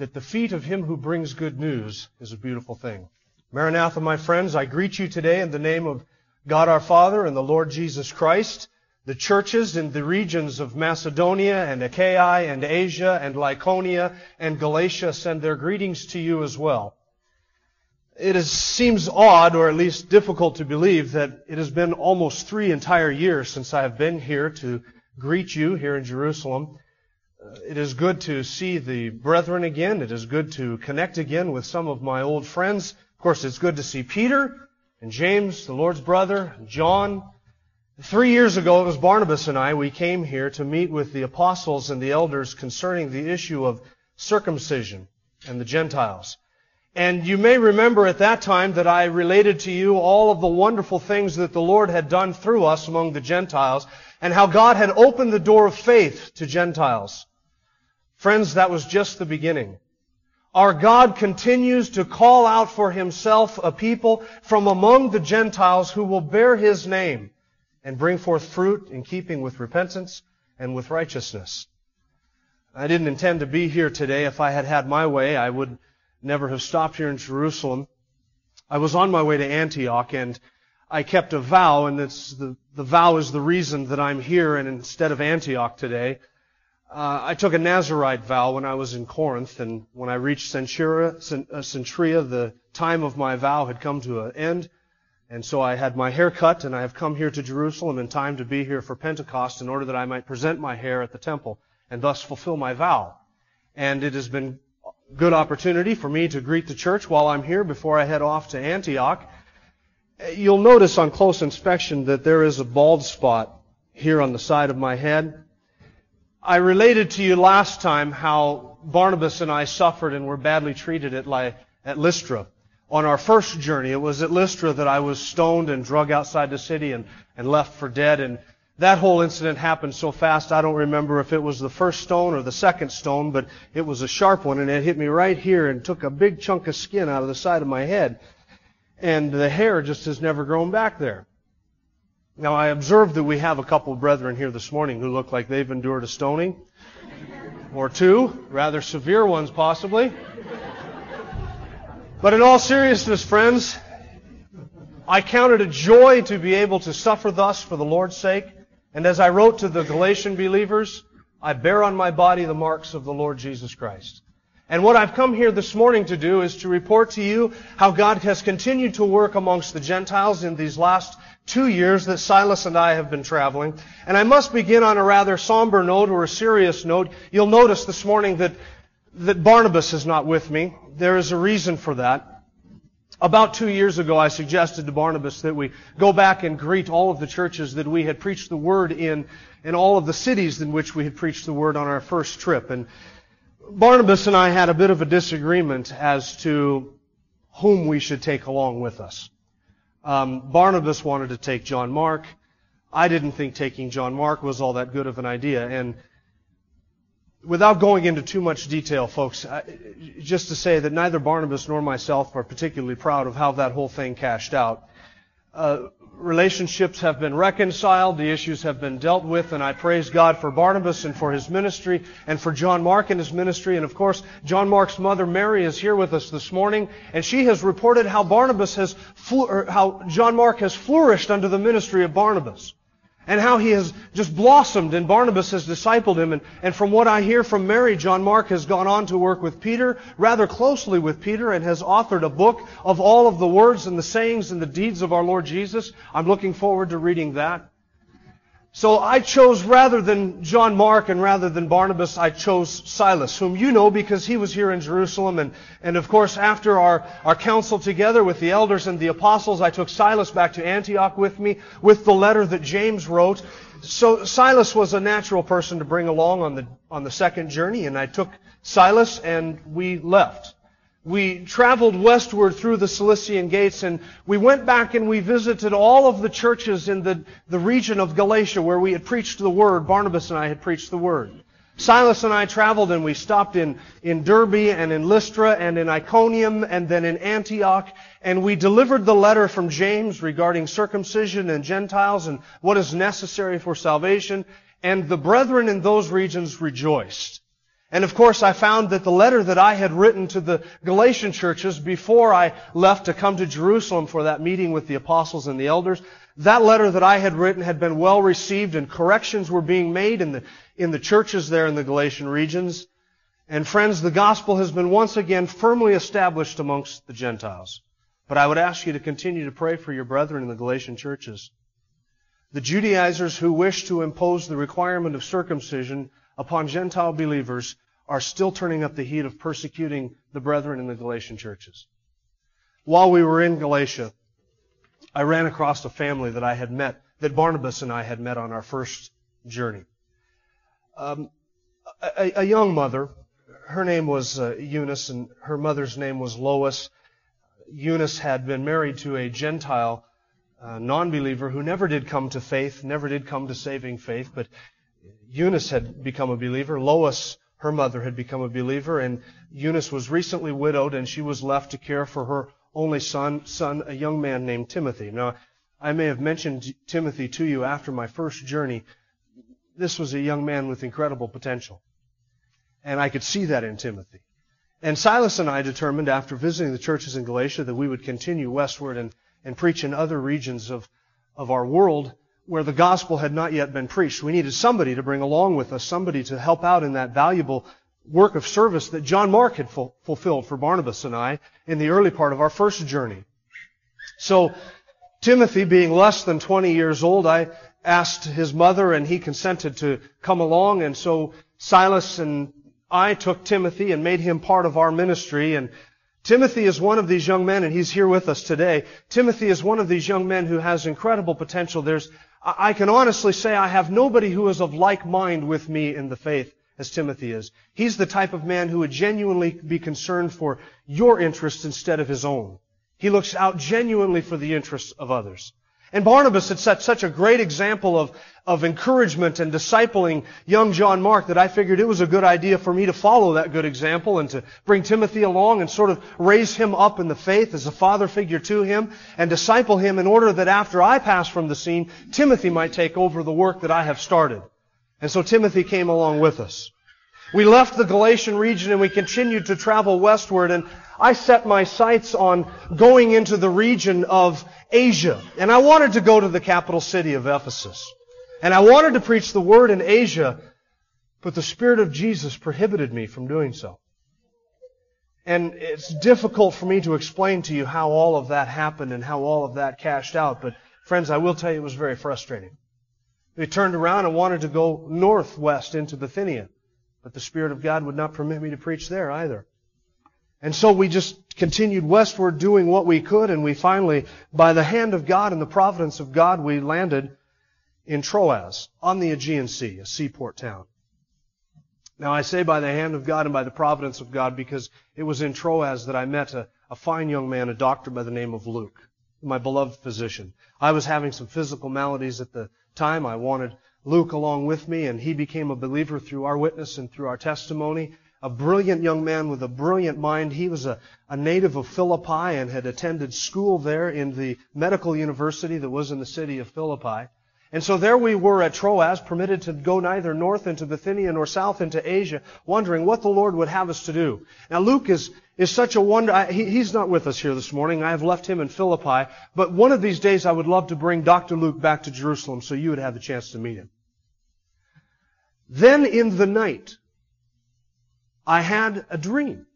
that the feet of him who brings good news is a beautiful thing. Maranatha, my friends, I greet you today in the name of God our Father and the Lord Jesus Christ. The churches in the regions of Macedonia and Achaia and Asia and Lycaonia and Galatia send their greetings to you as well. It is, seems odd, or at least difficult to believe, that it has been almost three entire years since I have been here to greet you here in Jerusalem. It is good to see the brethren again. It is good to connect again with some of my old friends. Of course, it's good to see Peter and James, the Lord's brother, John. Three years ago, it was Barnabas and I. We came here to meet with the apostles and the elders concerning the issue of circumcision and the Gentiles. And you may remember at that time that I related to you all of the wonderful things that the Lord had done through us among the Gentiles and how God had opened the door of faith to Gentiles. Friends, that was just the beginning. Our God continues to call out for Himself a people from among the Gentiles who will bear His name and bring forth fruit in keeping with repentance and with righteousness. I didn't intend to be here today. If I had had my way, I would never have stopped here in Jerusalem. I was on my way to Antioch and I kept a vow, and the, the vow is the reason that I'm here and instead of Antioch today. Uh, I took a Nazarite vow when I was in Corinth, and when I reached Centuria, uh, Cenchrea, the time of my vow had come to an end, and so I had my hair cut, and I have come here to Jerusalem in time to be here for Pentecost in order that I might present my hair at the temple and thus fulfill my vow. And it has been a good opportunity for me to greet the church while I'm here before I head off to Antioch. You'll notice on close inspection that there is a bald spot here on the side of my head. I related to you last time how Barnabas and I suffered and were badly treated at, at Lystra. On our first journey, it was at Lystra that I was stoned and drug outside the city and, and left for dead. And that whole incident happened so fast, I don't remember if it was the first stone or the second stone, but it was a sharp one, and it hit me right here and took a big chunk of skin out of the side of my head. And the hair just has never grown back there. Now, I observe that we have a couple of brethren here this morning who look like they've endured a stoning, or two, rather severe ones possibly. But in all seriousness, friends, I count it a joy to be able to suffer thus for the Lord's sake. And as I wrote to the Galatian believers, I bear on my body the marks of the Lord Jesus Christ. And what I've come here this morning to do is to report to you how God has continued to work amongst the Gentiles in these last two years that Silas and I have been traveling. And I must begin on a rather somber note or a serious note. You'll notice this morning that, that Barnabas is not with me. There is a reason for that. About two years ago, I suggested to Barnabas that we go back and greet all of the churches that we had preached the word in, in all of the cities in which we had preached the word on our first trip. And Barnabas and I had a bit of a disagreement as to whom we should take along with us. Um, Barnabas wanted to take John Mark. I didn't think taking John Mark was all that good of an idea. And without going into too much detail, folks, I, just to say that neither Barnabas nor myself are particularly proud of how that whole thing cashed out. Uh, relationships have been reconciled, the issues have been dealt with, and I praise God for Barnabas and for his ministry, and for John Mark and his ministry. And of course, John Mark's mother Mary is here with us this morning, and she has reported how Barnabas has, how John Mark has flourished under the ministry of Barnabas and how he has just blossomed and Barnabas has discipled him. And, and from what I hear from Mary, John Mark has gone on to work with Peter, rather closely with Peter, and has authored a book of all of the words and the sayings and the deeds of our Lord Jesus. I'm looking forward to reading that. So I chose rather than John Mark and rather than Barnabas, I chose Silas, whom you know because he was here in Jerusalem. And, and of course, after our, our council together with the elders and the apostles, I took Silas back to Antioch with me with the letter that James wrote. so Silas was a natural person to bring along on the on the second journey, and I took Silas and we left. We traveled westward through the Cilician gates and we went back and we visited all of the churches in the, the region of Galatia where we had preached the Word. Barnabas and I had preached the Word. Silas and I traveled and we stopped in, in Derbe and in Lystra and in Iconium and then in Antioch and we delivered the letter from James regarding circumcision and Gentiles and what is necessary for salvation and the brethren in those regions rejoiced. And of course I found that the letter that I had written to the Galatian churches before I left to come to Jerusalem for that meeting with the apostles and the elders, that letter that I had written had been well received and corrections were being made in the, in the churches there in the Galatian regions. And friends, the gospel has been once again firmly established amongst the Gentiles. But I would ask you to continue to pray for your brethren in the Galatian churches. The Judaizers who wish to impose the requirement of circumcision upon Gentile believers are still turning up the heat of persecuting the brethren in the Galatian churches. While we were in Galatia, I ran across a family that I had met, that Barnabas and I had met on our first journey. Um, a, a, young mother, her name was uh, Eunice, and her mother's name was Lois. Eunice had been married to a Gentile uh, non-believer who never did come to faith, never did come to saving faith, but Eunice had become a believer. Lois, her mother, had become a believer, and Eunice was recently widowed, and she was left to care for her only son, son, a young man named Timothy. Now, I may have mentioned Timothy to you after my first journey. This was a young man with incredible potential. And I could see that in Timothy. And Silas and I determined after visiting the churches in Galatia that we would continue westward and, and preach in other regions of, of our world where the gospel had not yet been preached. We needed somebody to bring along with us, somebody to help out in that valuable work of service that John Mark had ful- fulfilled for Barnabas and I in the early part of our first journey. So, Timothy, being less than 20 years old, I asked his mother and he consented to come along and so Silas and I took Timothy and made him part of our ministry and Timothy is one of these young men, and he's here with us today. Timothy is one of these young men who has incredible potential. There's I can honestly say I have nobody who is of like mind with me in the faith as Timothy is. He's the type of man who would genuinely be concerned for your interests instead of his own. He looks out genuinely for the interests of others. And Barnabas had set such a great example of, of encouragement and discipling young John Mark that I figured it was a good idea for me to follow that good example and to bring Timothy along and sort of raise him up in the faith as a father figure to him and disciple him in order that after I pass from the scene, Timothy might take over the work that I have started. And so Timothy came along with us. We left the Galatian region and we continued to travel westward and I set my sights on going into the region of Asia. And I wanted to go to the capital city of Ephesus. And I wanted to preach the word in Asia, but the Spirit of Jesus prohibited me from doing so. And it's difficult for me to explain to you how all of that happened and how all of that cashed out, but friends, I will tell you it was very frustrating. We turned around and wanted to go northwest into Bithynia, but the Spirit of God would not permit me to preach there either. And so we just continued westward doing what we could, and we finally, by the hand of God and the providence of God, we landed in Troas on the Aegean Sea, a seaport town. Now I say by the hand of God and by the providence of God because it was in Troas that I met a, a fine young man, a doctor by the name of Luke, my beloved physician. I was having some physical maladies at the time. I wanted Luke along with me, and he became a believer through our witness and through our testimony a brilliant young man with a brilliant mind. He was a, a, native of Philippi and had attended school there in the medical university that was in the city of Philippi. And so there we were at Troas, permitted to go neither north into Bithynia nor south into Asia, wondering what the Lord would have us to do. Now Luke is, is such a wonder, I, he, he's not with us here this morning. I have left him in Philippi, but one of these days I would love to bring Dr. Luke back to Jerusalem so you would have the chance to meet him. Then in the night, I had a dream.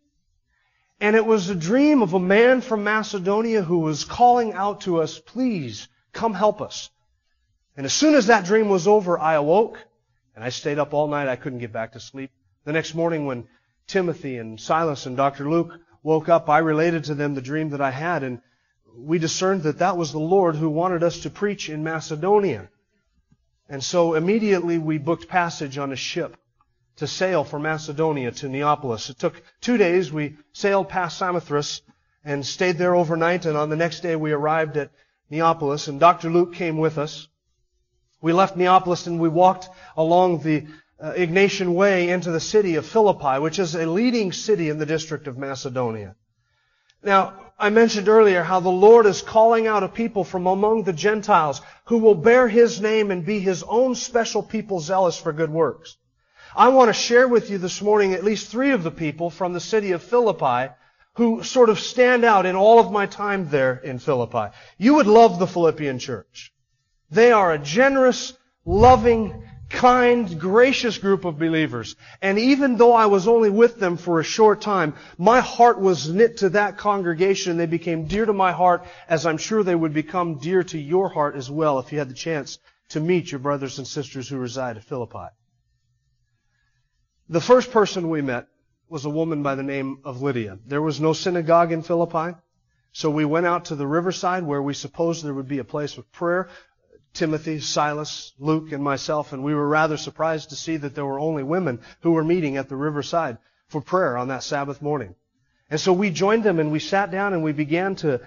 And it was a dream of a man from Macedonia who was calling out to us, please come help us. And as soon as that dream was over, I awoke and I stayed up all night. I couldn't get back to sleep. The next morning when Timothy and Silas and Dr. Luke woke up, I related to them the dream that I had and we discerned that that was the Lord who wanted us to preach in Macedonia. And so immediately we booked passage on a ship to sail from Macedonia to Neapolis. It took two days. We sailed past Samothrace and stayed there overnight, and on the next day we arrived at Neapolis, and Dr. Luke came with us. We left Neapolis and we walked along the uh, Egnatian Way into the city of Philippi, which is a leading city in the district of Macedonia. Now, I mentioned earlier how the Lord is calling out a people from among the Gentiles who will bear His name and be His own special people zealous for good works. I want to share with you this morning at least three of the people from the city of Philippi who sort of stand out in all of my time there in Philippi. You would love the Philippian church. They are a generous, loving, kind, gracious group of believers. And even though I was only with them for a short time, my heart was knit to that congregation and they became dear to my heart as I'm sure they would become dear to your heart as well if you had the chance to meet your brothers and sisters who reside at Philippi. The first person we met was a woman by the name of Lydia. There was no synagogue in Philippi, so we went out to the riverside where we supposed there would be a place of prayer. Timothy, Silas, Luke, and myself, and we were rather surprised to see that there were only women who were meeting at the riverside for prayer on that Sabbath morning. And so we joined them and we sat down and we began to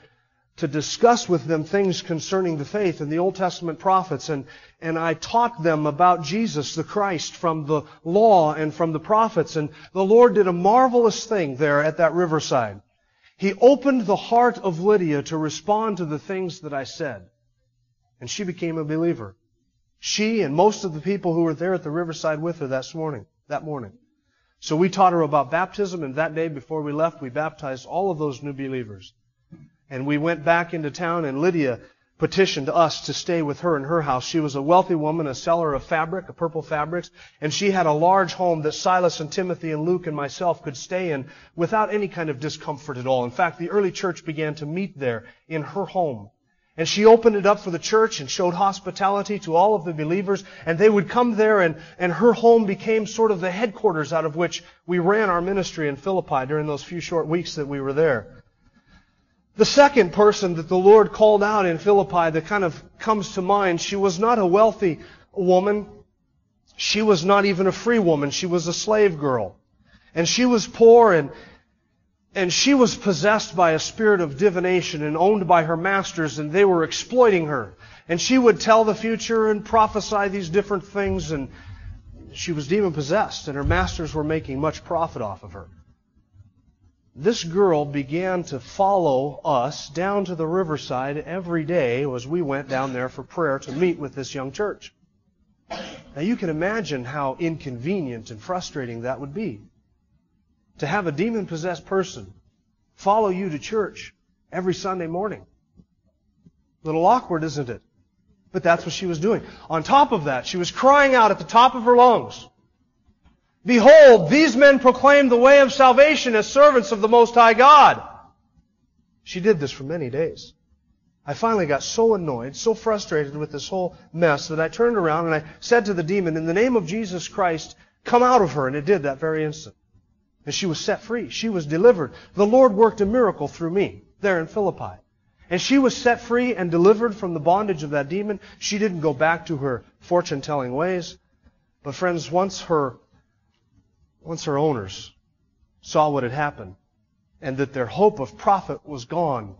to discuss with them things concerning the faith and the Old Testament prophets and, and I taught them about Jesus the Christ from the law and from the prophets and the Lord did a marvelous thing there at that riverside. He opened the heart of Lydia to respond to the things that I said. And she became a believer. She and most of the people who were there at the riverside with her that morning, that morning. So we taught her about baptism and that day before we left we baptized all of those new believers. And we went back into town and Lydia petitioned us to stay with her in her house. She was a wealthy woman, a seller of fabric, of purple fabrics, and she had a large home that Silas and Timothy and Luke and myself could stay in without any kind of discomfort at all. In fact, the early church began to meet there in her home. And she opened it up for the church and showed hospitality to all of the believers, and they would come there and, and her home became sort of the headquarters out of which we ran our ministry in Philippi during those few short weeks that we were there. The second person that the Lord called out in Philippi that kind of comes to mind, she was not a wealthy woman. She was not even a free woman. She was a slave girl. And she was poor and, and she was possessed by a spirit of divination and owned by her masters and they were exploiting her. And she would tell the future and prophesy these different things and she was demon possessed and her masters were making much profit off of her this girl began to follow us down to the riverside every day as we went down there for prayer to meet with this young church. Now you can imagine how inconvenient and frustrating that would be. To have a demon possessed person follow you to church every Sunday morning. A little awkward, isn't it? But that's what she was doing. On top of that, she was crying out at the top of her lungs. Behold, these men proclaim the way of salvation as servants of the Most High God. She did this for many days. I finally got so annoyed, so frustrated with this whole mess that I turned around and I said to the demon, in the name of Jesus Christ, come out of her. And it did that very instant. And she was set free. She was delivered. The Lord worked a miracle through me there in Philippi. And she was set free and delivered from the bondage of that demon. She didn't go back to her fortune telling ways. But friends, once her once her owners saw what had happened and that their hope of profit was gone,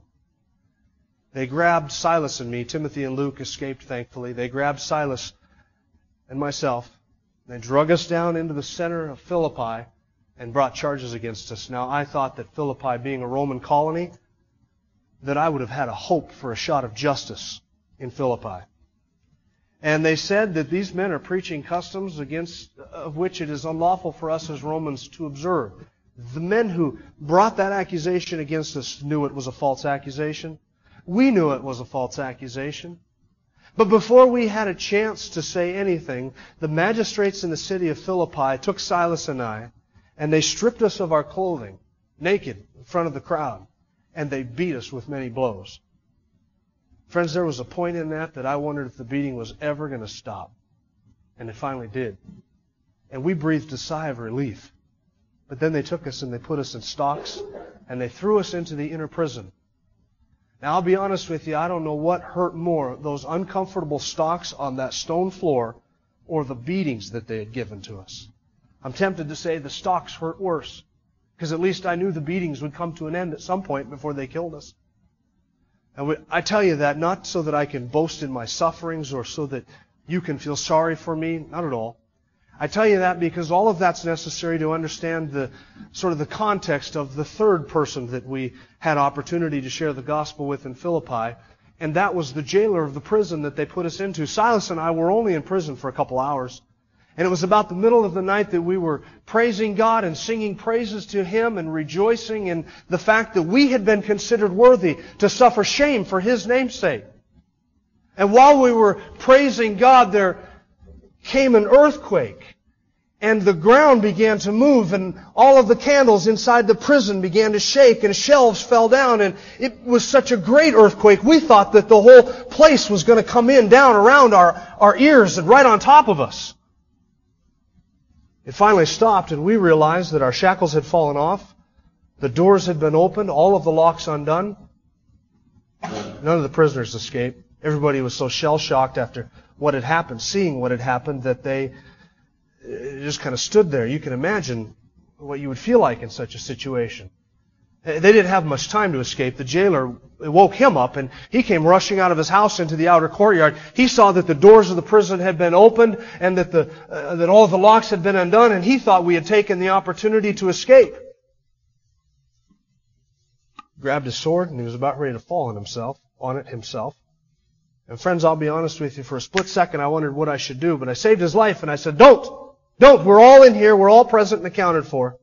they grabbed Silas and me. Timothy and Luke escaped, thankfully. They grabbed Silas and myself. They drug us down into the center of Philippi and brought charges against us. Now, I thought that Philippi, being a Roman colony, that I would have had a hope for a shot of justice in Philippi. And they said that these men are preaching customs against of which it is unlawful for us as Romans to observe. The men who brought that accusation against us knew it was a false accusation. We knew it was a false accusation. But before we had a chance to say anything, the magistrates in the city of Philippi took Silas and I, and they stripped us of our clothing, naked, in front of the crowd, and they beat us with many blows. Friends, there was a point in that that I wondered if the beating was ever going to stop. And it finally did. And we breathed a sigh of relief. But then they took us and they put us in stocks and they threw us into the inner prison. Now, I'll be honest with you, I don't know what hurt more, those uncomfortable stocks on that stone floor or the beatings that they had given to us. I'm tempted to say the stocks hurt worse, because at least I knew the beatings would come to an end at some point before they killed us. And I tell you that not so that I can boast in my sufferings or so that you can feel sorry for me, not at all. I tell you that because all of that's necessary to understand the sort of the context of the third person that we had opportunity to share the gospel with in Philippi, and that was the jailer of the prison that they put us into. Silas and I were only in prison for a couple hours. And it was about the middle of the night that we were praising God and singing praises to Him and rejoicing in the fact that we had been considered worthy to suffer shame for His name's sake. And while we were praising God, there came an earthquake and the ground began to move and all of the candles inside the prison began to shake and shelves fell down and it was such a great earthquake we thought that the whole place was going to come in down around our, our ears and right on top of us. It finally stopped and we realized that our shackles had fallen off, the doors had been opened, all of the locks undone. None of the prisoners escaped. Everybody was so shell shocked after what had happened, seeing what had happened, that they just kind of stood there. You can imagine what you would feel like in such a situation. They didn't have much time to escape. The jailer woke him up and he came rushing out of his house into the outer courtyard. He saw that the doors of the prison had been opened and that the, uh, that all the locks had been undone and he thought we had taken the opportunity to escape. Grabbed his sword and he was about ready to fall on himself, on it himself. And friends, I'll be honest with you, for a split second I wondered what I should do, but I saved his life and I said, don't! Don't. We're all in here. We're all present and accounted for.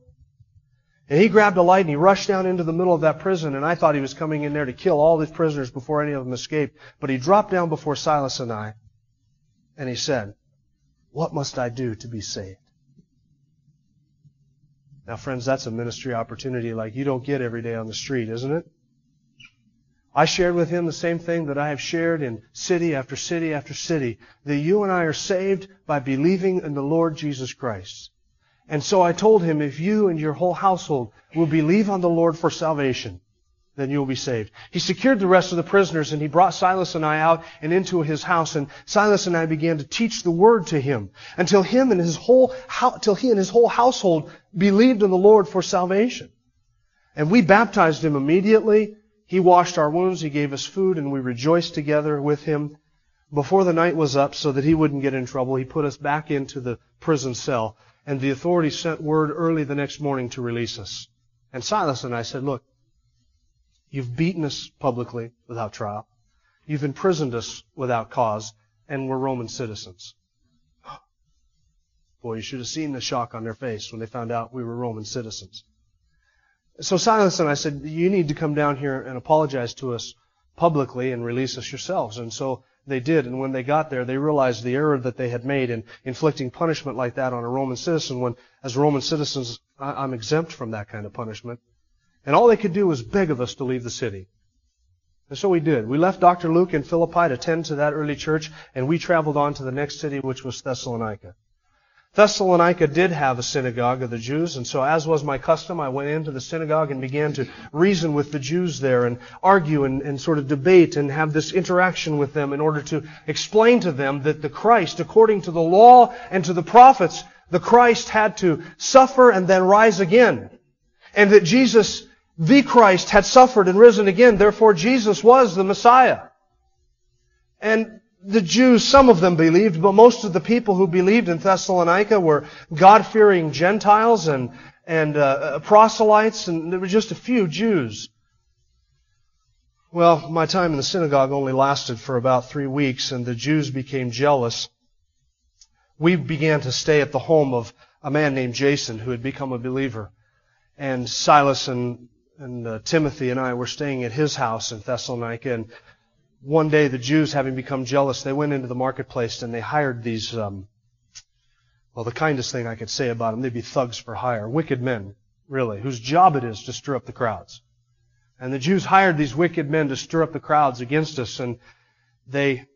And he grabbed a light and he rushed down into the middle of that prison and I thought he was coming in there to kill all these prisoners before any of them escaped. But he dropped down before Silas and I and he said, what must I do to be saved? Now friends, that's a ministry opportunity like you don't get every day on the street, isn't it? I shared with him the same thing that I have shared in city after city after city, that you and I are saved by believing in the Lord Jesus Christ. And so I told him, if you and your whole household will believe on the Lord for salvation, then you will be saved. He secured the rest of the prisoners and he brought Silas and I out and into his house and Silas and I began to teach the word to him until him and his whole, till he and his whole household believed in the Lord for salvation. And we baptized him immediately he washed our wounds, He gave us food, and we rejoiced together with Him. Before the night was up, so that he wouldn't get in trouble, He put us back into the prison cell, and the authorities sent word early the next morning to release us. And Silas and I said, look, you've beaten us publicly without trial. You've imprisoned us without cause, and we're Roman citizens. Boy, you should have seen the shock on their face when they found out we were Roman citizens. So Silas and I said, you need to come down here and apologize to us publicly and release us yourselves. And so they did. And when they got there, they realized the error that they had made in inflicting punishment like that on a Roman citizen when, as Roman citizens, I'm exempt from that kind of punishment. And all they could do was beg of us to leave the city. And so we did. We left Dr. Luke in Philippi to tend to that early church, and we traveled on to the next city, which was Thessalonica. Thessalonica did have a synagogue of the Jews, and so as was my custom, I went into the synagogue and began to reason with the Jews there and argue and, and, sort of debate and have this interaction with them in order to explain to them that the Christ, according to the law and to the prophets, the Christ had to suffer and then rise again. And that Jesus, the Christ, had suffered and risen again, therefore Jesus was the Messiah. And the Jews, some of them believed, but most of the people who believed in Thessalonica were God-fearing Gentiles and, and uh, proselytes, and there were just a few Jews. Well, my time in the synagogue only lasted for about three weeks, and the Jews became jealous. We began to stay at the home of a man named Jason who had become a believer. And Silas and, and uh, Timothy and I were staying at his house in Thessalonica, and one day the Jews, having become jealous, they went into the marketplace and they hired these, um, well, the kindest thing I could say about them, they'd be thugs for hire, wicked men, really, whose job it is to stir up the crowds. And the Jews hired these wicked men to stir up the crowds against us, and they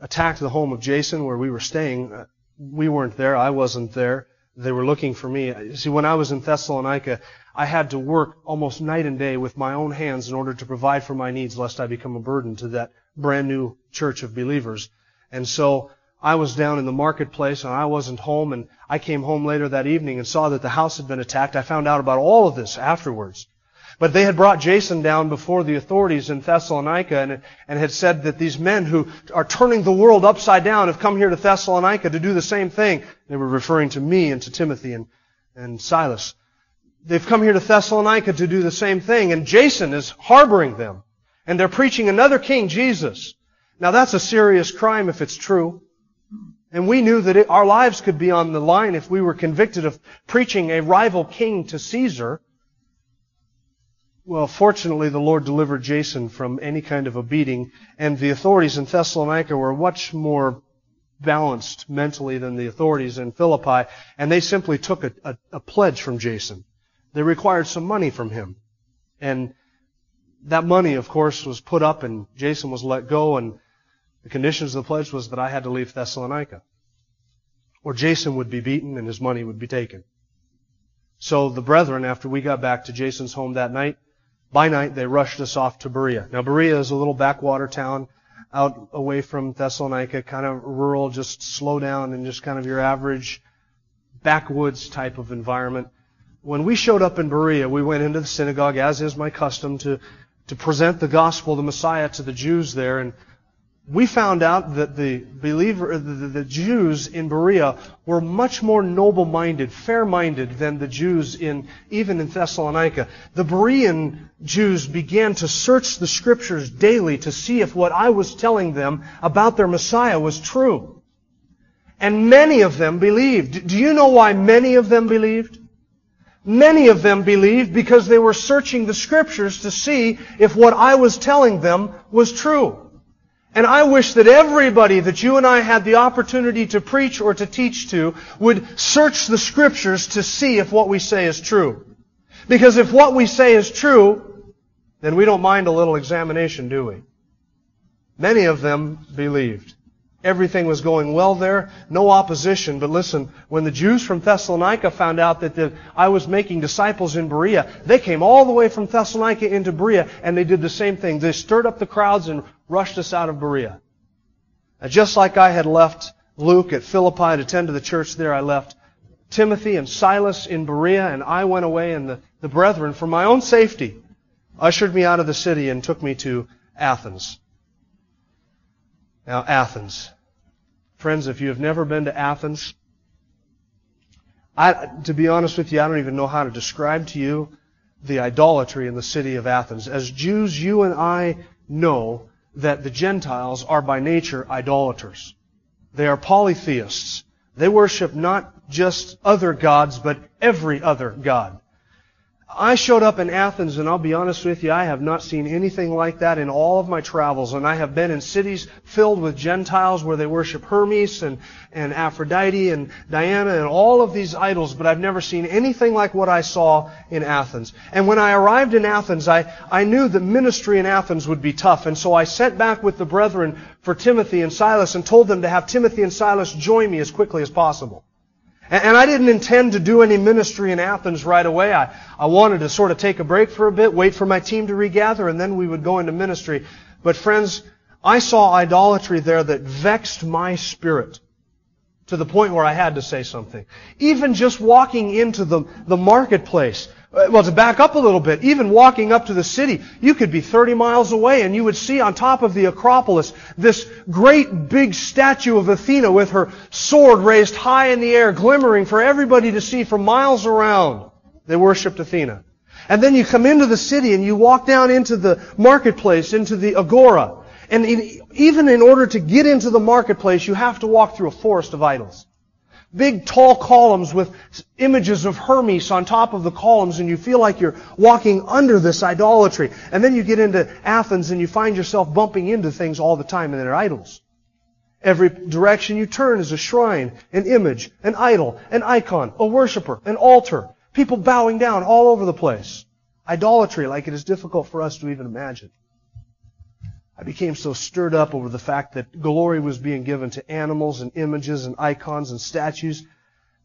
attacked the home of Jason where we were staying. Uh, we weren't there. I wasn't there. They were looking for me. See, when I was in Thessalonica, I had to work almost night and day with my own hands in order to provide for my needs, lest I become a burden to that brand new church of believers. And so I was down in the marketplace and I wasn't home and I came home later that evening and saw that the house had been attacked. I found out about all of this afterwards. But they had brought Jason down before the authorities in Thessalonica and, and had said that these men who are turning the world upside down have come here to Thessalonica to do the same thing. They were referring to me and to Timothy and, and Silas. They've come here to Thessalonica to do the same thing, and Jason is harboring them. And they're preaching another king, Jesus. Now that's a serious crime if it's true. And we knew that it, our lives could be on the line if we were convicted of preaching a rival king to Caesar. Well, fortunately, the Lord delivered Jason from any kind of a beating, and the authorities in Thessalonica were much more balanced mentally than the authorities in Philippi, and they simply took a, a, a pledge from Jason. They required some money from him. And that money, of course, was put up, and Jason was let go, and the conditions of the pledge was that I had to leave Thessalonica. Or Jason would be beaten and his money would be taken. So the brethren, after we got back to Jason's home that night, by night, they rushed us off to Berea. Now, Berea is a little backwater town out away from Thessalonica, kind of rural, just slow down and just kind of your average backwoods type of environment. When we showed up in Berea, we went into the synagogue, as is my custom, to, to present the gospel, the Messiah, to the Jews there. And we found out that the believer, the, the Jews in Berea were much more noble-minded, fair-minded than the Jews in, even in Thessalonica. The Berean Jews began to search the scriptures daily to see if what I was telling them about their Messiah was true. And many of them believed. Do you know why many of them believed? Many of them believed because they were searching the scriptures to see if what I was telling them was true. And I wish that everybody that you and I had the opportunity to preach or to teach to would search the scriptures to see if what we say is true. Because if what we say is true, then we don't mind a little examination, do we? Many of them believed. Everything was going well there, no opposition. But listen, when the Jews from Thessalonica found out that the, I was making disciples in Berea, they came all the way from Thessalonica into Berea, and they did the same thing. They stirred up the crowds and rushed us out of Berea. And just like I had left Luke at Philippi to tend to the church there, I left Timothy and Silas in Berea, and I went away, and the, the brethren, for my own safety, ushered me out of the city and took me to Athens. Now, Athens. Friends, if you have never been to Athens, I, to be honest with you, I don't even know how to describe to you the idolatry in the city of Athens. As Jews, you and I know that the Gentiles are by nature idolaters. They are polytheists. They worship not just other gods, but every other god. I showed up in Athens, and I'll be honest with you, I have not seen anything like that in all of my travels. And I have been in cities filled with Gentiles where they worship Hermes and, and Aphrodite and Diana and all of these idols, but I've never seen anything like what I saw in Athens. And when I arrived in Athens, I, I knew that ministry in Athens would be tough. And so I sent back with the brethren for Timothy and Silas and told them to have Timothy and Silas join me as quickly as possible. And I didn't intend to do any ministry in Athens right away. I, I wanted to sort of take a break for a bit, wait for my team to regather, and then we would go into ministry. But friends, I saw idolatry there that vexed my spirit to the point where I had to say something. Even just walking into the, the marketplace, uh, well, to back up a little bit, even walking up to the city, you could be 30 miles away and you would see on top of the Acropolis this great big statue of Athena with her sword raised high in the air, glimmering for everybody to see for miles around. They worshipped Athena. And then you come into the city and you walk down into the marketplace, into the agora. And in, even in order to get into the marketplace, you have to walk through a forest of idols big tall columns with images of Hermes on top of the columns and you feel like you're walking under this idolatry. And then you get into Athens and you find yourself bumping into things all the time and they're idols. Every direction you turn is a shrine, an image, an idol, an icon, a worshiper, an altar. People bowing down all over the place. Idolatry like it is difficult for us to even imagine. I became so stirred up over the fact that glory was being given to animals and images and icons and statues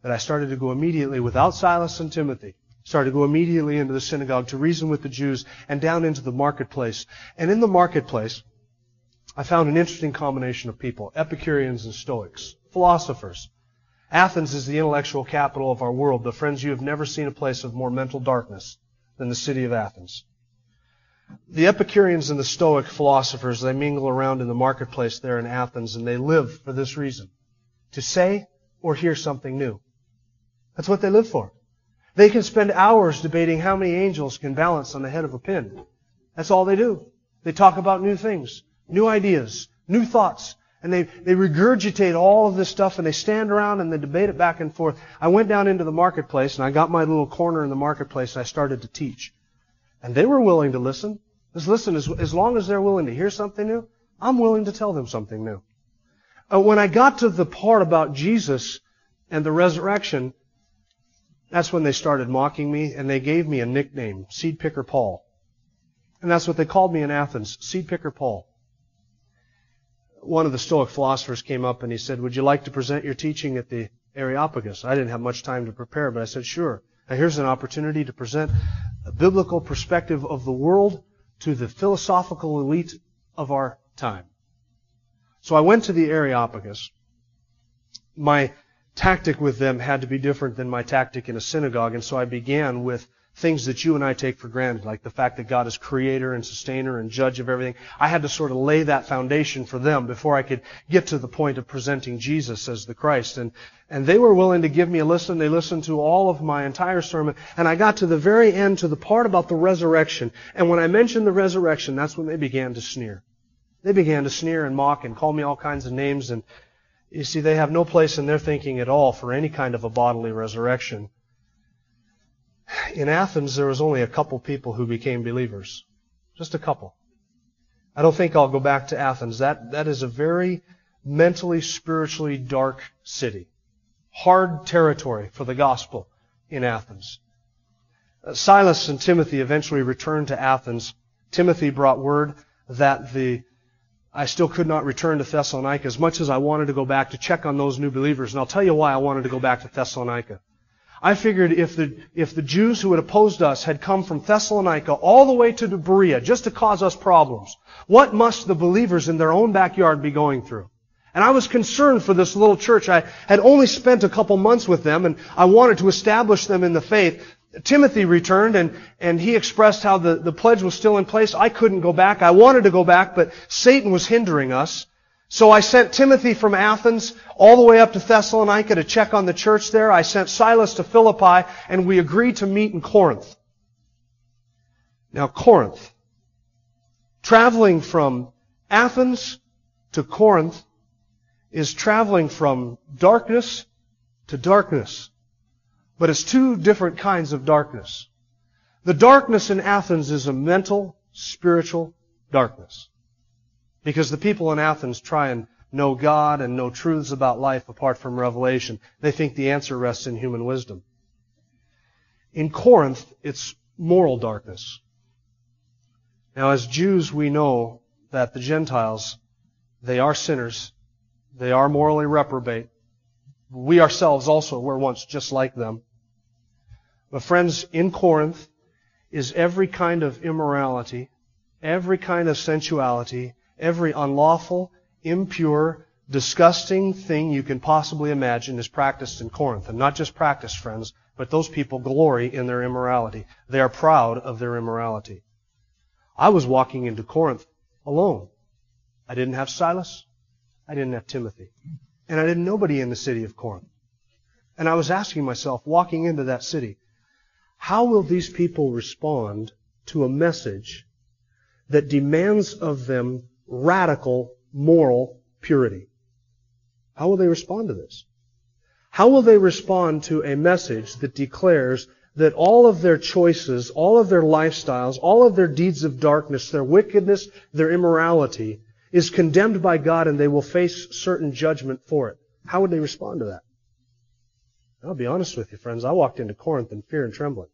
that I started to go immediately without Silas and Timothy. Started to go immediately into the synagogue to reason with the Jews and down into the marketplace. And in the marketplace, I found an interesting combination of people, Epicureans and Stoics, philosophers. Athens is the intellectual capital of our world, but friends, you have never seen a place of more mental darkness than the city of Athens. The Epicureans and the Stoic philosophers, they mingle around in the marketplace there in Athens, and they live for this reason. To say or hear something new. That's what they live for. They can spend hours debating how many angels can balance on the head of a pin. That's all they do. They talk about new things, new ideas, new thoughts, and they, they regurgitate all of this stuff and they stand around and they debate it back and forth. I went down into the marketplace and I got my little corner in the marketplace and I started to teach. And they were willing to listen. Just listen, as, as long as they're willing to hear something new, I'm willing to tell them something new. Uh, when I got to the part about Jesus and the resurrection, that's when they started mocking me and they gave me a nickname, Seed Picker Paul. And that's what they called me in Athens, Seed Picker Paul. One of the Stoic philosophers came up and he said, Would you like to present your teaching at the Areopagus? I didn't have much time to prepare, but I said, Sure. Now here's an opportunity to present a biblical perspective of the world to the philosophical elite of our time. So I went to the Areopagus. My tactic with them had to be different than my tactic in a synagogue, and so I began with things that you and I take for granted, like the fact that God is creator and sustainer and judge of everything. I had to sort of lay that foundation for them before I could get to the point of presenting Jesus as the Christ. And, and they were willing to give me a listen. They listened to all of my entire sermon. And I got to the very end, to the part about the resurrection. And when I mentioned the resurrection, that's when they began to sneer. They began to sneer and mock and call me all kinds of names. And you see, they have no place in their thinking at all for any kind of a bodily resurrection. In Athens, there was only a couple people who became believers. Just a couple. I don't think I'll go back to Athens. That, that is a very mentally, spiritually dark city. Hard territory for the gospel in Athens. Uh, Silas and Timothy eventually returned to Athens. Timothy brought word that the I still could not return to Thessalonica as much as I wanted to go back to check on those new believers. And I'll tell you why I wanted to go back to Thessalonica. I figured if the, if the Jews who had opposed us had come from Thessalonica all the way to Berea just to cause us problems, what must the believers in their own backyard be going through? And I was concerned for this little church. I had only spent a couple months with them and I wanted to establish them in the faith. Timothy returned and, and he expressed how the, the pledge was still in place. I couldn't go back. I wanted to go back, but Satan was hindering us. So I sent Timothy from Athens all the way up to Thessalonica to check on the church there. I sent Silas to Philippi and we agreed to meet in Corinth. Now Corinth, traveling from Athens to Corinth is traveling from darkness to darkness. But it's two different kinds of darkness. The darkness in Athens is a mental, spiritual darkness. Because the people in Athens try and know God and know truths about life apart from revelation. They think the answer rests in human wisdom. In Corinth, it's moral darkness. Now, as Jews, we know that the Gentiles, they are sinners. They are morally reprobate. We ourselves also were once just like them. But friends, in Corinth is every kind of immorality, every kind of sensuality, every unlawful, impure, disgusting thing you can possibly imagine is practiced in Corinth. And not just practiced, friends, but those people glory in their immorality. They are proud of their immorality. I was walking into Corinth alone. I didn't have Silas. I didn't have Timothy. And I didn't nobody in the city of Corinth. And I was asking myself, walking into that city, how will these people respond to a message that demands of them radical moral purity? How will they respond to this? How will they respond to a message that declares that all of their choices, all of their lifestyles, all of their deeds of darkness, their wickedness, their immorality is condemned by God and they will face certain judgment for it? How would they respond to that? I'll be honest with you, friends. I walked into Corinth in fear and trembling.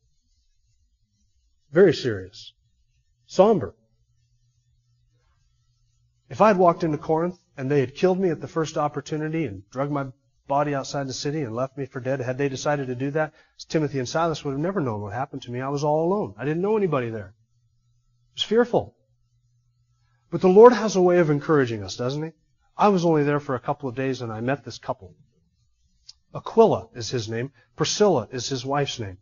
Very serious. Somber. If I had walked into Corinth and they had killed me at the first opportunity and drug my body outside the city and left me for dead. Had they decided to do that, Timothy and Silas would have never known what happened to me. I was all alone. I didn't know anybody there. I was fearful. But the Lord has a way of encouraging us, doesn't He? I was only there for a couple of days and I met this couple. Aquila is his name. Priscilla is his wife's name.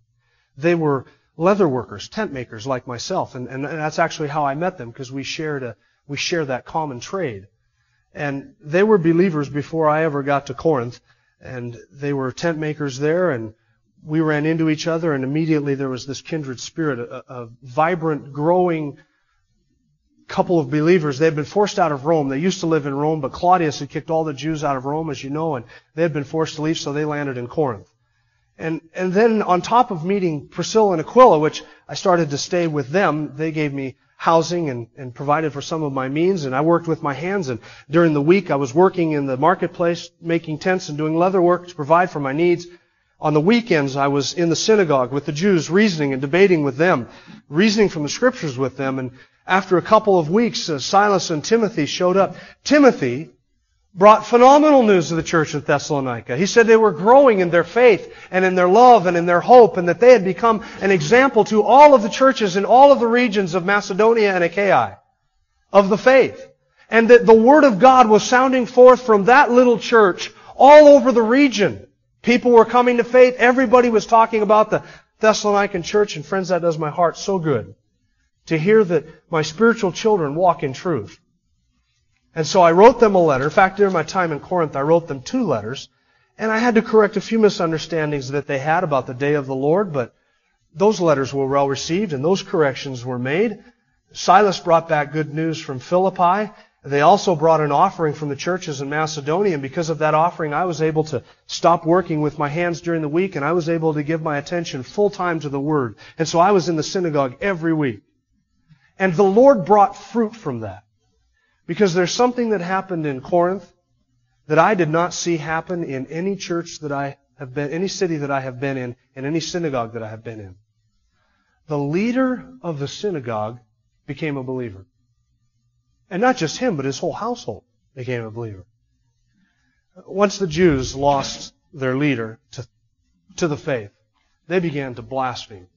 They were leather workers, tent makers like myself, and, and that's actually how I met them because we shared a we share that common trade. And they were believers before I ever got to Corinth, and they were tent makers there, and we ran into each other, and immediately there was this kindred spirit, a, a vibrant, growing couple of believers. They had been forced out of Rome. They used to live in Rome, but Claudius had kicked all the Jews out of Rome, as you know, and they had been forced to leave, so they landed in Corinth. And, and then on top of meeting Priscilla and Aquila, which I started to stay with them, they gave me housing and, and provided for some of my means, and I worked with my hands, and during the week I was working in the marketplace, making tents and doing leather work to provide for my needs. On the weekends, I was in the synagogue with the Jews, reasoning and debating with them, reasoning from the scriptures with them, and after a couple of weeks, uh, Silas and Timothy showed up. Timothy brought phenomenal news to the church in Thessalonica. He said they were growing in their faith and in their love and in their hope and that they had become an example to all of the churches in all of the regions of Macedonia and Achaia of the faith. And that the Word of God was sounding forth from that little church all over the region. People were coming to faith. Everybody was talking about the Thessalonican church. And friends, that does my heart so good to hear that my spiritual children walk in truth. And so I wrote them a letter. In fact, during my time in Corinth, I wrote them two letters. And I had to correct a few misunderstandings that they had about the day of the Lord, but those letters were well received and those corrections were made. Silas brought back good news from Philippi. They also brought an offering from the churches in Macedonia, and because of that offering, I was able to stop working with my hands during the week, and I was able to give my attention full time to the Word. And so I was in the synagogue every week. And the Lord brought fruit from that. Because there's something that happened in Corinth that I did not see happen in any church that I have been, any city that I have been in, and any synagogue that I have been in. The leader of the synagogue became a believer. And not just him, but his whole household became a believer. Once the Jews lost their leader to, to the faith, they began to blaspheme.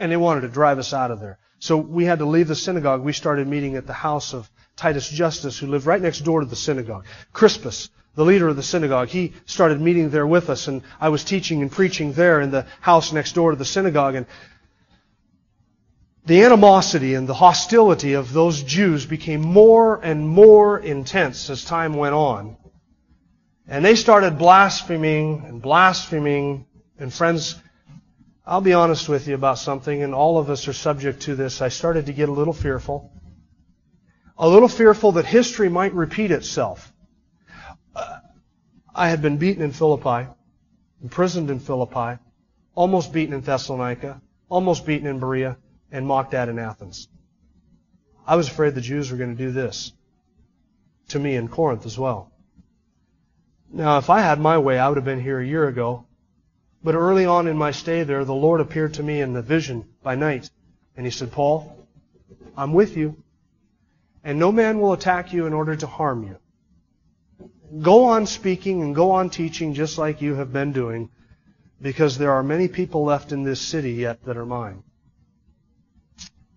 And they wanted to drive us out of there. So we had to leave the synagogue. We started meeting at the house of Titus Justus, who lived right next door to the synagogue. Crispus, the leader of the synagogue, he started meeting there with us, and I was teaching and preaching there in the house next door to the synagogue. And the animosity and the hostility of those Jews became more and more intense as time went on. And they started blaspheming and blaspheming. And friends, I'll be honest with you about something, and all of us are subject to this. I started to get a little fearful a little fearful that history might repeat itself. Uh, I had been beaten in Philippi, imprisoned in Philippi, almost beaten in Thessalonica, almost beaten in Berea, and mocked at in Athens. I was afraid the Jews were going to do this to me in Corinth as well. Now, if I had my way, I would have been here a year ago. But early on in my stay there, the Lord appeared to me in a vision by night. And He said, Paul, I'm with you and no man will attack you in order to harm you. Go on speaking and go on teaching just like you have been doing, because there are many people left in this city yet that are mine.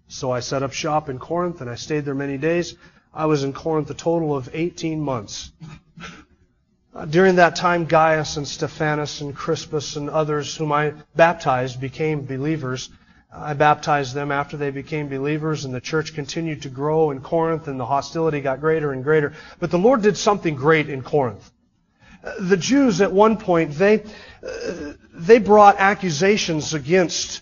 So I set up shop in Corinth and I stayed there many days. I was in Corinth a total of 18 months. Uh, during that time, Gaius and Stephanas and Crispus and others whom I baptized became believers. I baptized them after they became believers, and the church continued to grow in Corinth, and the hostility got greater and greater. But the Lord did something great in Corinth. The Jews, at one point, they, uh, they brought accusations against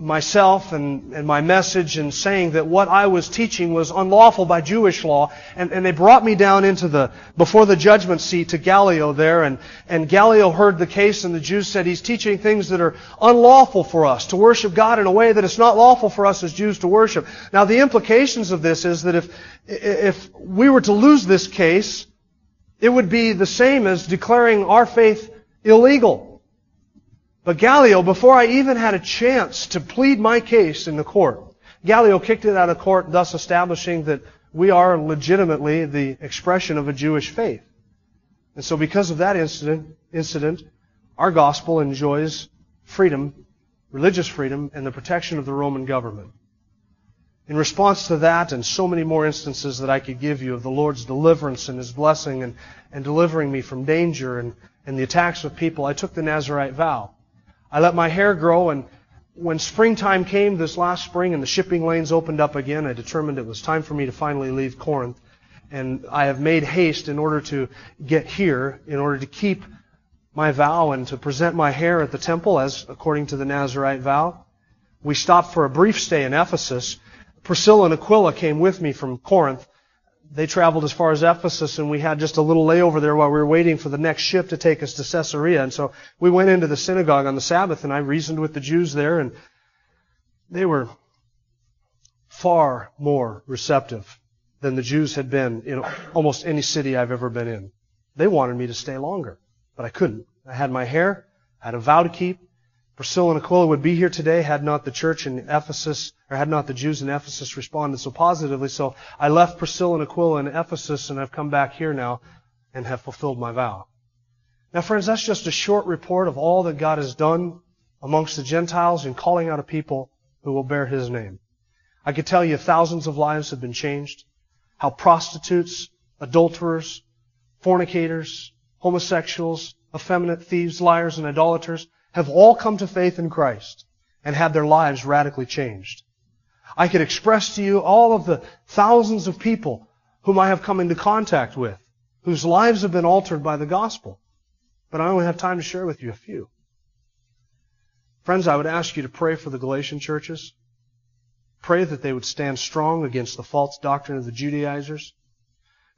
myself and, and my message and saying that what I was teaching was unlawful by Jewish law. And, and they brought me down into the, before the judgment seat to Gallio there. And, and Gallio heard the case and the Jews said he's teaching things that are unlawful for us to worship God in a way that it's not lawful for us as Jews to worship. Now the implications of this is that if, if we were to lose this case, it would be the same as declaring our faith illegal. But Gallio, before I even had a chance to plead my case in the court, Gallio kicked it out of court, thus establishing that we are legitimately the expression of a Jewish faith. And so because of that incident, incident, our gospel enjoys freedom, religious freedom, and the protection of the Roman government. In response to that and so many more instances that I could give you of the Lord's deliverance and His blessing and, and delivering me from danger and, and the attacks of people, I took the Nazarite vow. I let my hair grow and when springtime came this last spring and the shipping lanes opened up again, I determined it was time for me to finally leave Corinth. And I have made haste in order to get here, in order to keep my vow and to present my hair at the temple as according to the Nazarite vow. We stopped for a brief stay in Ephesus. Priscilla and Aquila came with me from Corinth. They traveled as far as Ephesus and we had just a little layover there while we were waiting for the next ship to take us to Caesarea. And so we went into the synagogue on the Sabbath and I reasoned with the Jews there and they were far more receptive than the Jews had been in almost any city I've ever been in. They wanted me to stay longer, but I couldn't. I had my hair, I had a vow to keep. Priscilla and Aquila would be here today had not the church in Ephesus, or had not the Jews in Ephesus responded so positively. So I left Priscilla and Aquila in Ephesus and I've come back here now and have fulfilled my vow. Now friends, that's just a short report of all that God has done amongst the Gentiles in calling out a people who will bear His name. I could tell you thousands of lives have been changed how prostitutes, adulterers, fornicators, homosexuals, effeminate thieves, liars, and idolaters have all come to faith in Christ and had their lives radically changed. I could express to you all of the thousands of people whom I have come into contact with, whose lives have been altered by the gospel. But I only have time to share with you a few. Friends, I would ask you to pray for the Galatian churches. Pray that they would stand strong against the false doctrine of the Judaizers.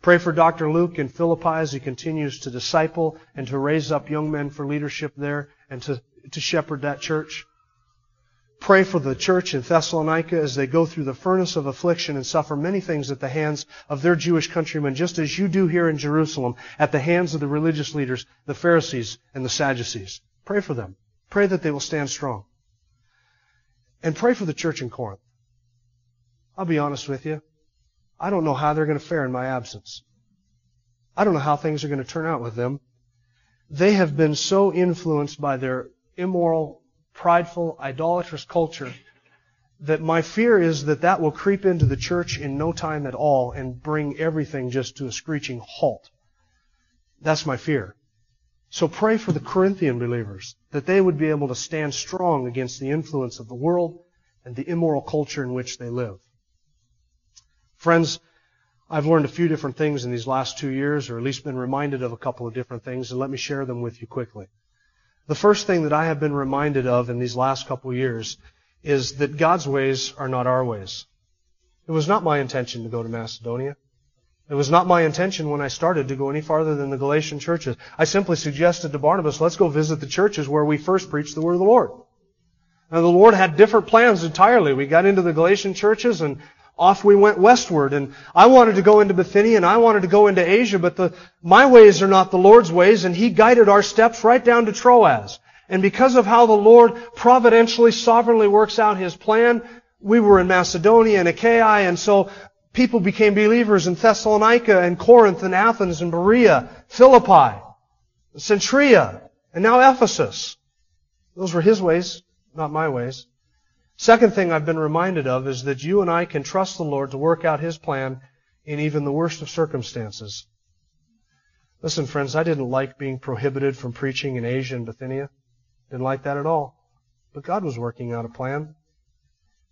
Pray for Dr. Luke in Philippi as he continues to disciple and to raise up young men for leadership there and to, to shepherd that church. Pray for the church in Thessalonica as they go through the furnace of affliction and suffer many things at the hands of their Jewish countrymen, just as you do here in Jerusalem, at the hands of the religious leaders, the Pharisees and the Sadducees. Pray for them. Pray that they will stand strong. And pray for the church in Corinth. I'll be honest with you. I don't know how they're going to fare in my absence. I don't know how things are going to turn out with them. They have been so influenced by their immoral, prideful, idolatrous culture that my fear is that that will creep into the church in no time at all and bring everything just to a screeching halt. That's my fear. So pray for the Corinthian believers that they would be able to stand strong against the influence of the world and the immoral culture in which they live. Friends, I've learned a few different things in these last two years, or at least been reminded of a couple of different things, and let me share them with you quickly. The first thing that I have been reminded of in these last couple of years is that God's ways are not our ways. It was not my intention to go to Macedonia. It was not my intention when I started to go any farther than the Galatian churches. I simply suggested to Barnabas, let's go visit the churches where we first preached the word of the Lord. Now the Lord had different plans entirely. We got into the Galatian churches and off we went westward. And I wanted to go into Bithynia and I wanted to go into Asia, but the, my ways are not the Lord's ways, and He guided our steps right down to Troas. And because of how the Lord providentially, sovereignly works out His plan, we were in Macedonia and Achaia, and so people became believers in Thessalonica and Corinth and Athens and Berea, Philippi, Cenchrea, and now Ephesus. Those were His ways, not my ways. Second thing I've been reminded of is that you and I can trust the Lord to work out His plan in even the worst of circumstances. Listen, friends, I didn't like being prohibited from preaching in Asia and Bithynia. Didn't like that at all. But God was working out a plan.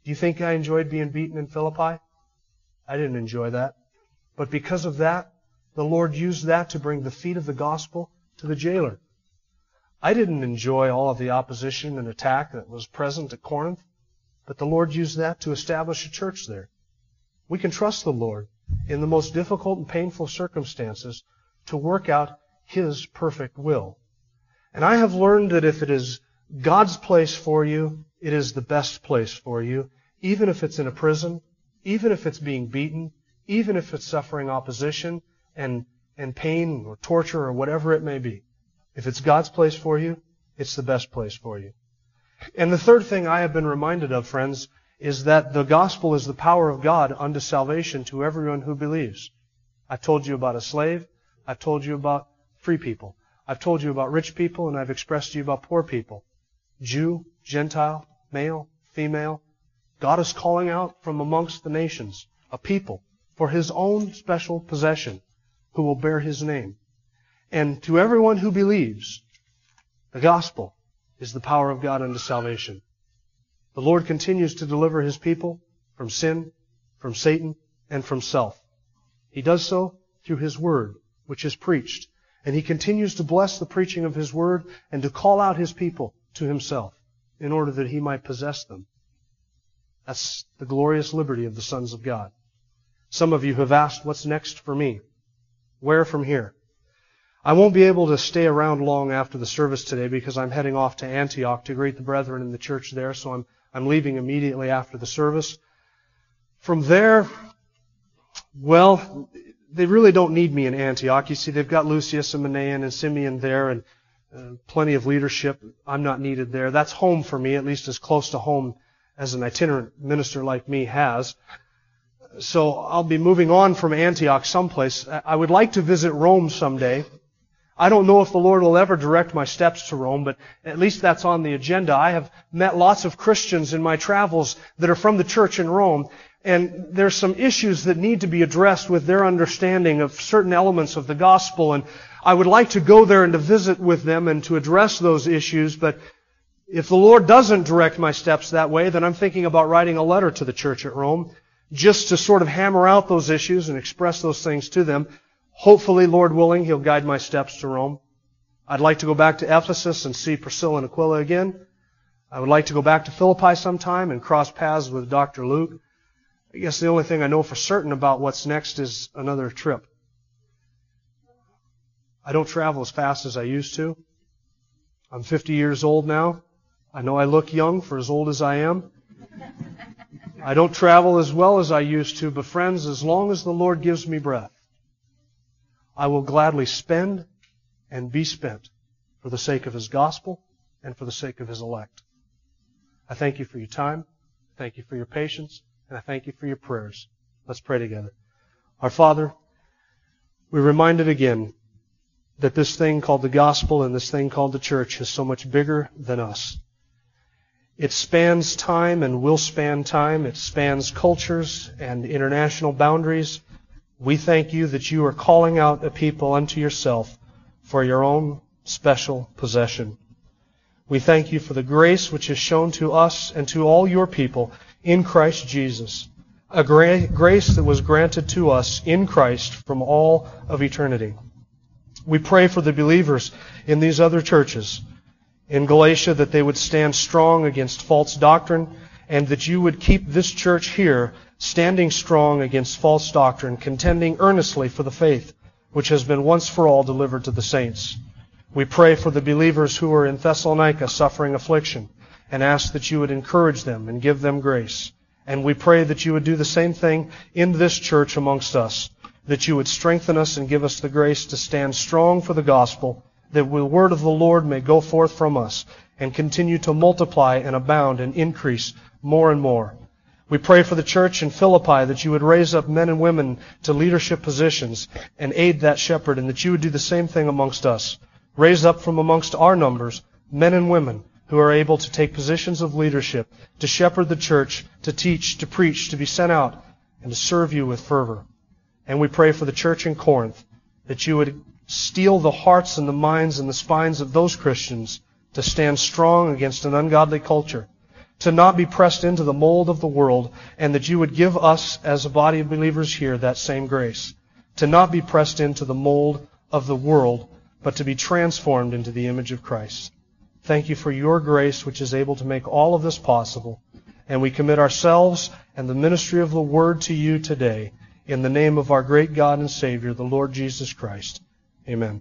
Do you think I enjoyed being beaten in Philippi? I didn't enjoy that. But because of that, the Lord used that to bring the feet of the gospel to the jailer. I didn't enjoy all of the opposition and attack that was present at Corinth. But the Lord used that to establish a church there. We can trust the Lord in the most difficult and painful circumstances to work out His perfect will. And I have learned that if it is God's place for you, it is the best place for you, even if it's in a prison, even if it's being beaten, even if it's suffering opposition and, and pain or torture or whatever it may be. If it's God's place for you, it's the best place for you. And the third thing I have been reminded of, friends, is that the gospel is the power of God unto salvation to everyone who believes. I told you about a slave. I've told you about free people. I've told you about rich people and I've expressed to you about poor people. Jew, Gentile, male, female. God is calling out from amongst the nations a people for His own special possession who will bear His name. And to everyone who believes, the gospel is the power of God unto salvation. The Lord continues to deliver His people from sin, from Satan, and from self. He does so through His Word, which is preached. And He continues to bless the preaching of His Word and to call out His people to Himself in order that He might possess them. That's the glorious liberty of the sons of God. Some of you have asked, what's next for me? Where from here? I won't be able to stay around long after the service today because I'm heading off to Antioch to greet the brethren in the church there, so I'm, I'm leaving immediately after the service. From there, well, they really don't need me in Antioch. You see, they've got Lucius and Manaen and Simeon there and uh, plenty of leadership. I'm not needed there. That's home for me, at least as close to home as an itinerant minister like me has. So I'll be moving on from Antioch someplace. I would like to visit Rome someday. I don't know if the Lord will ever direct my steps to Rome, but at least that's on the agenda. I have met lots of Christians in my travels that are from the church in Rome, and there's some issues that need to be addressed with their understanding of certain elements of the gospel, and I would like to go there and to visit with them and to address those issues, but if the Lord doesn't direct my steps that way, then I'm thinking about writing a letter to the church at Rome just to sort of hammer out those issues and express those things to them. Hopefully, Lord willing, He'll guide my steps to Rome. I'd like to go back to Ephesus and see Priscilla and Aquila again. I would like to go back to Philippi sometime and cross paths with Dr. Luke. I guess the only thing I know for certain about what's next is another trip. I don't travel as fast as I used to. I'm 50 years old now. I know I look young for as old as I am. I don't travel as well as I used to, but friends, as long as the Lord gives me breath, I will gladly spend and be spent for the sake of His gospel and for the sake of His elect. I thank you for your time. Thank you for your patience. And I thank you for your prayers. Let's pray together. Our Father, we're reminded again that this thing called the gospel and this thing called the church is so much bigger than us. It spans time and will span time. It spans cultures and international boundaries. We thank you that you are calling out a people unto yourself for your own special possession. We thank you for the grace which is shown to us and to all your people in Christ Jesus, a gra- grace that was granted to us in Christ from all of eternity. We pray for the believers in these other churches in Galatia that they would stand strong against false doctrine and that you would keep this church here standing strong against false doctrine, contending earnestly for the faith which has been once for all delivered to the saints. We pray for the believers who are in Thessalonica suffering affliction and ask that you would encourage them and give them grace. And we pray that you would do the same thing in this church amongst us, that you would strengthen us and give us the grace to stand strong for the gospel that the word of the Lord may go forth from us and continue to multiply and abound and increase more and more. We pray for the church in Philippi that you would raise up men and women to leadership positions and aid that shepherd, and that you would do the same thing amongst us. Raise up from amongst our numbers men and women who are able to take positions of leadership, to shepherd the church, to teach, to preach, to be sent out, and to serve you with fervor. And we pray for the church in Corinth that you would steel the hearts and the minds and the spines of those Christians to stand strong against an ungodly culture, to not be pressed into the mold of the world, and that you would give us as a body of believers here that same grace, to not be pressed into the mold of the world, but to be transformed into the image of Christ. Thank you for your grace, which is able to make all of this possible. And we commit ourselves and the ministry of the Word to you today in the name of our great God and Savior, the Lord Jesus Christ. Amen.